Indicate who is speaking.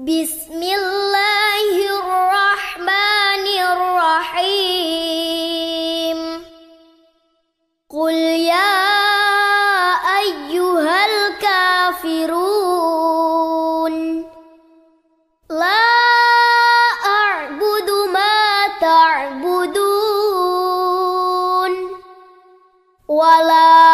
Speaker 1: بسم الله الرحمن الرحيم. قل يا أيها الكافرون لا أعبد ما تعبدون ولا